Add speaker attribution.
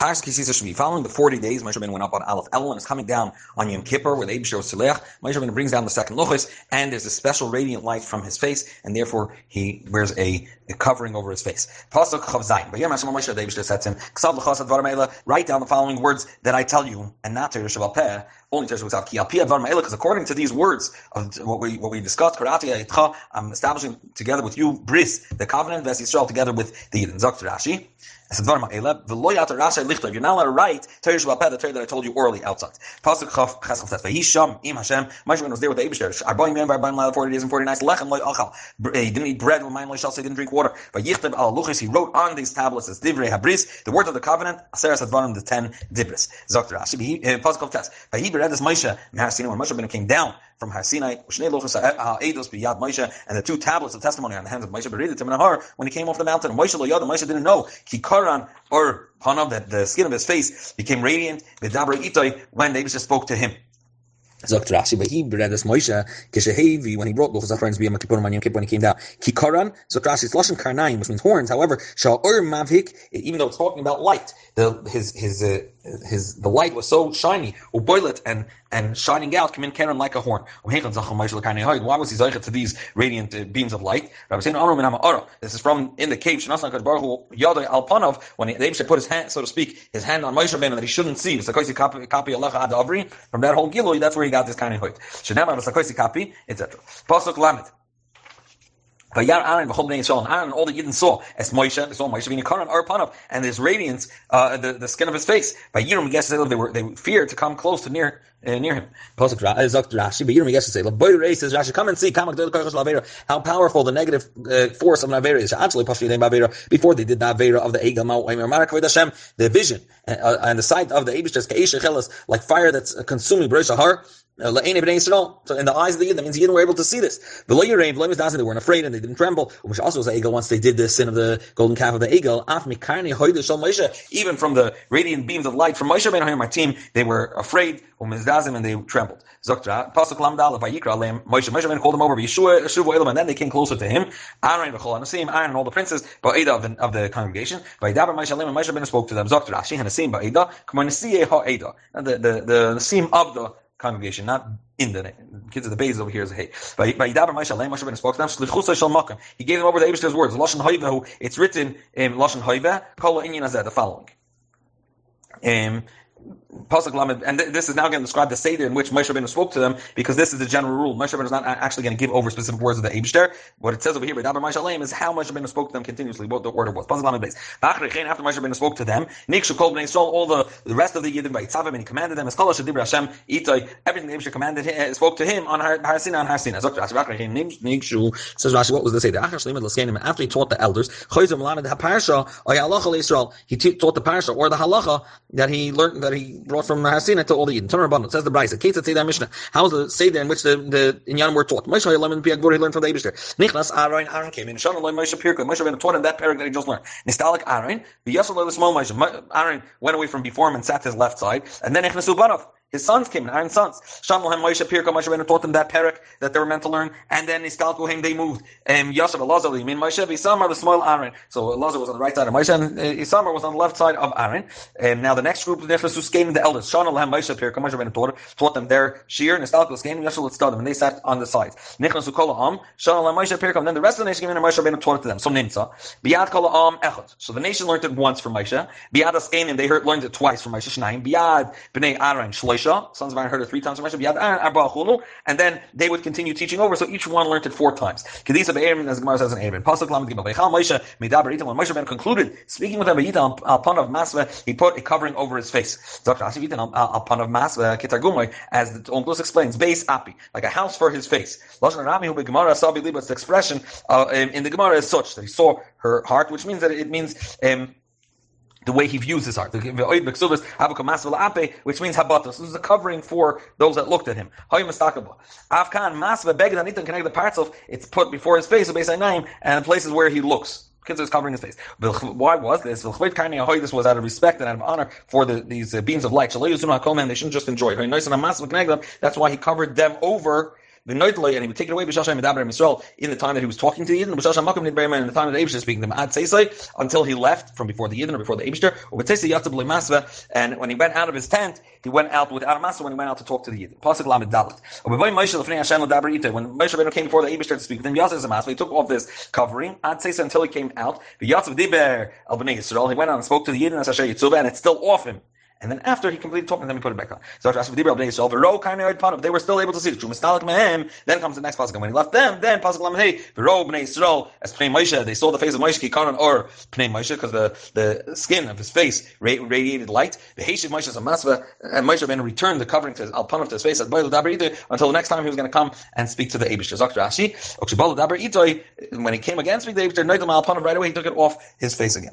Speaker 1: Following the 40 days, Moshe Rabbeinu went up on Aleph El and is coming down on Yom Kippur with Abishur Seleach. Moshe Rabbeinu brings down the second Luchis and there's a special radiant light from his face and therefore he wears a, a covering over his face. Pasuk Chav Zayin. But here Moshe Rabbeinu said to him, write down the following words that I tell you and not to Peh, only to Rishav Ki Al Pi Advar because according to these words of what we what we discussed, Karati I'm establishing together with you Bris, the covenant of Yisrael together with the Yidden. Zok Rashi. You're not allowed to write Torah Shabbat the Torah that I told you orally outside. Pasuk Chav Ches Chav Vayisham Im Hashem. Moshe was there with the Eibushter. Arbaim Yom Arbaim Laila forty days and forty nights. Lechem Loy Achal. Eh, he didn't eat bread. L'mayim Loy Shal. He didn't drink water. Vayichtav Al Luchis. He wrote on these tablets as Divrei Habris, the words of the covenant. Aseres Advarim, the ten Dibris. Zok Rashi. Eh, Pasuk Chav Tes. Vayi beread this Moshe. When Moshe came down from Har Sinai, and the two tablets of testimony on the hands of Moshe Beredet when he came off the mountain. Moshe lo yada, Moshe didn't know Kikaran or Panav that the skin of his face became radiant. when they just spoke to him. Sagt Rashi, but he read this Moshe, Kishehevi, when he brought Luchas Achronis B'Yom Kippurim on Yom when he came down. Kikaran, Sagt Rashi, it's Lashon Karnaim, which means horns. However, Shal Ur even though talking about light, the, his, his, uh, his, the light was so shiny, uboilet, and, and shining out, come in Karen like a horn. Why was he zeichet to these radiant uh, beams of light? This is from in the cave, Baruch when he, the put his hand, so to speak, his hand on Moshe Rabbeinu that he shouldn't see. Like copy, copy From that whole Gilui, that's where he got this kind of hoit. Shenamar was copy, etc. Pasuk Lamed. Vayar Aaron v'chol bnei Yisrael, and Aaron, all the Yidden saw, as Moshe, they saw Moshe being a Karan or and his radiance, uh, the, the skin of his face. By Yirum, guess they were they feared to come close to near uh, near him. Rashi, come and see, how powerful the negative uh, force of Navera is. Actually, before they did Navera of the Egel the vision uh, uh, and the sight of the Abish, like fire that's consuming Bresha Har. Uh, so in the eyes of the Yidden, that means the Yidden were able to see this. The they weren't afraid and they didn't tremble. Which also was Egel once they did the sin of the golden calf of the Egel. Even from the radiant beams of light from Moshe Ben my team, they were afraid and they trembled. Zoktra, Pasuk Lamdal, Vayikra Aleim, Moshe, Moshe Ben called them over, Yeshua, Shuvu Elam, and then they came closer to him. Aaron, Bechol Anasim, Aaron, and all the princes, Ba'ida of the, of the congregation. Vayidaber Moshe Aleim, and Moshe Ben spoke to them. Zoktra, Ashi, Hanasim, Ba'ida, K'monesiye Ha'eda. The, the, the, Nasim of the congregation, not in the kids of the base over here is hey. By by Yidaber Moshe Leim Moshe Ben spoke to them. Shlichusa Shal Makam. He gave them over the Eibushter's words. Lashon Hoivehu. It's written in Lashon Hoive. Kol Inyan Azeh. The following. Um, Lamed, and th- this is now going to describe the Seder in which Moshe Rabbeinu spoke to them, because this is the general rule. Moshe Rabbeinu is not actually going to give over specific words of the Eibshter. What it says over here, by Dabar Moshe is how Moshe Rabbeinu spoke to them continuously, what the order was. Pasuk Lamed. After Moshe Rabbeinu spoke to them, Nikshu Kol Bnei Yisrael, all the, the rest of the Yidden by Yitzavim, and he commanded them, Eskola Shadibra Hashem, Itoi, everything the Eibshter commanded, uh, spoke to him on Har Sinai on Har. Nikshu, says Rashi, what was the Seder? After he taught the elders, he taught the Parsha, or the Halacha, that he learned, that he brought from the Hasina to all the Yidden. Turn Rabbanah, says the Brisa. Ketzat say that Mishnah. How is the Seder in which the, the Inyan were taught? Moshe Yelam Piag he learned from the Abishter. Nichnas Aaron, Aaron came in. Shana Loy Moshe Pirka. Moshe Rabbeinu taught him that parak that he just learned. Nistalik Aaron. V'yasol Loy L'Shmol Moshe. Aaron went away from before him and sat to his left side. And then Nichnasu Banov. His sons came, nine sons. Shamlahem Moshe Pirka Moshe Rabbeinu taught them that parak that they were meant to learn, and then Niskalkuhim they moved. Um, Yashav Elazar Limin Moshe Isamar the small Aaron. So Elazar was on the right side of Moshe, and uh, Isamar was on the left side of Aaron. And now the next group of Nefesus came the elders. Shamlahem Moshe Pirka Moshe Rabbeinu taught, taught them their shear. Niskalkuhim came Yashav Litzadim, and they sat on the sides. Nichnas Ukola Am Shamlahem Moshe Pirka. And then the rest of the nation came in, and Moshe Rabbeinu taught it to them. So Nimsa Biad Kola Am Echad. So the nation learned it once from Moshe. Biad Askenim they heard learned it twice from Moshe. Shnaim Biad Bnei Aaron Shloisha sons of Aaron heard it three times from Moshe, and then they would continue teaching over, so each one learned it four times. Kedisa be'erim, as Gemara says in Aaron. Pasuk Lamed Gimel. Medaber Itam. When Moshe ben concluded speaking with them, upon of Masva, he put a covering over his face. Dr. Asif Itam upon of Masva Kitargumoy, as the Onkelos explains, base api, like a house for his face. Lashon Rami who Gemara Sabi Libas. The expression uh, in the Gemara is such that he saw her heart, which means that it means. Um, the way he views his heart. Which means habatos. This is a covering for those that looked at him. It's put before his face, and places where he looks. Kids is covering his face. Why was this? This was out of respect and out of honor for the, these uh, beams of light. They shouldn't just enjoy. That's why he covered them over and he would take it away in the time that he was talking to the Yidden, in the time that the Abishter speaking to them until he left from before the Yidden or before the Abishter, or and when he went out of his tent, he went out without a masva when he went out to talk to the Yidden. When Moshe Rabbeinu came before the Abishter to speak with him, he took off this covering until he came out. The he went out and spoke to the Yidden and it's still off him. And then after he completed talking, then he put it back on. So they were still able to see the Then comes the next pasuk. When he left them, then pasuk Yisrael as pnei Moshe. They saw the face of Moshe kikaron or pnei Moshe because the, the skin of his face radiated light. The heshiv Moshe a masva and Moshe then returned the covering to his alpanav to his face until the next time he was going to come and speak to the Eibush. When he came again to the Eibush, right away he took it off his face again.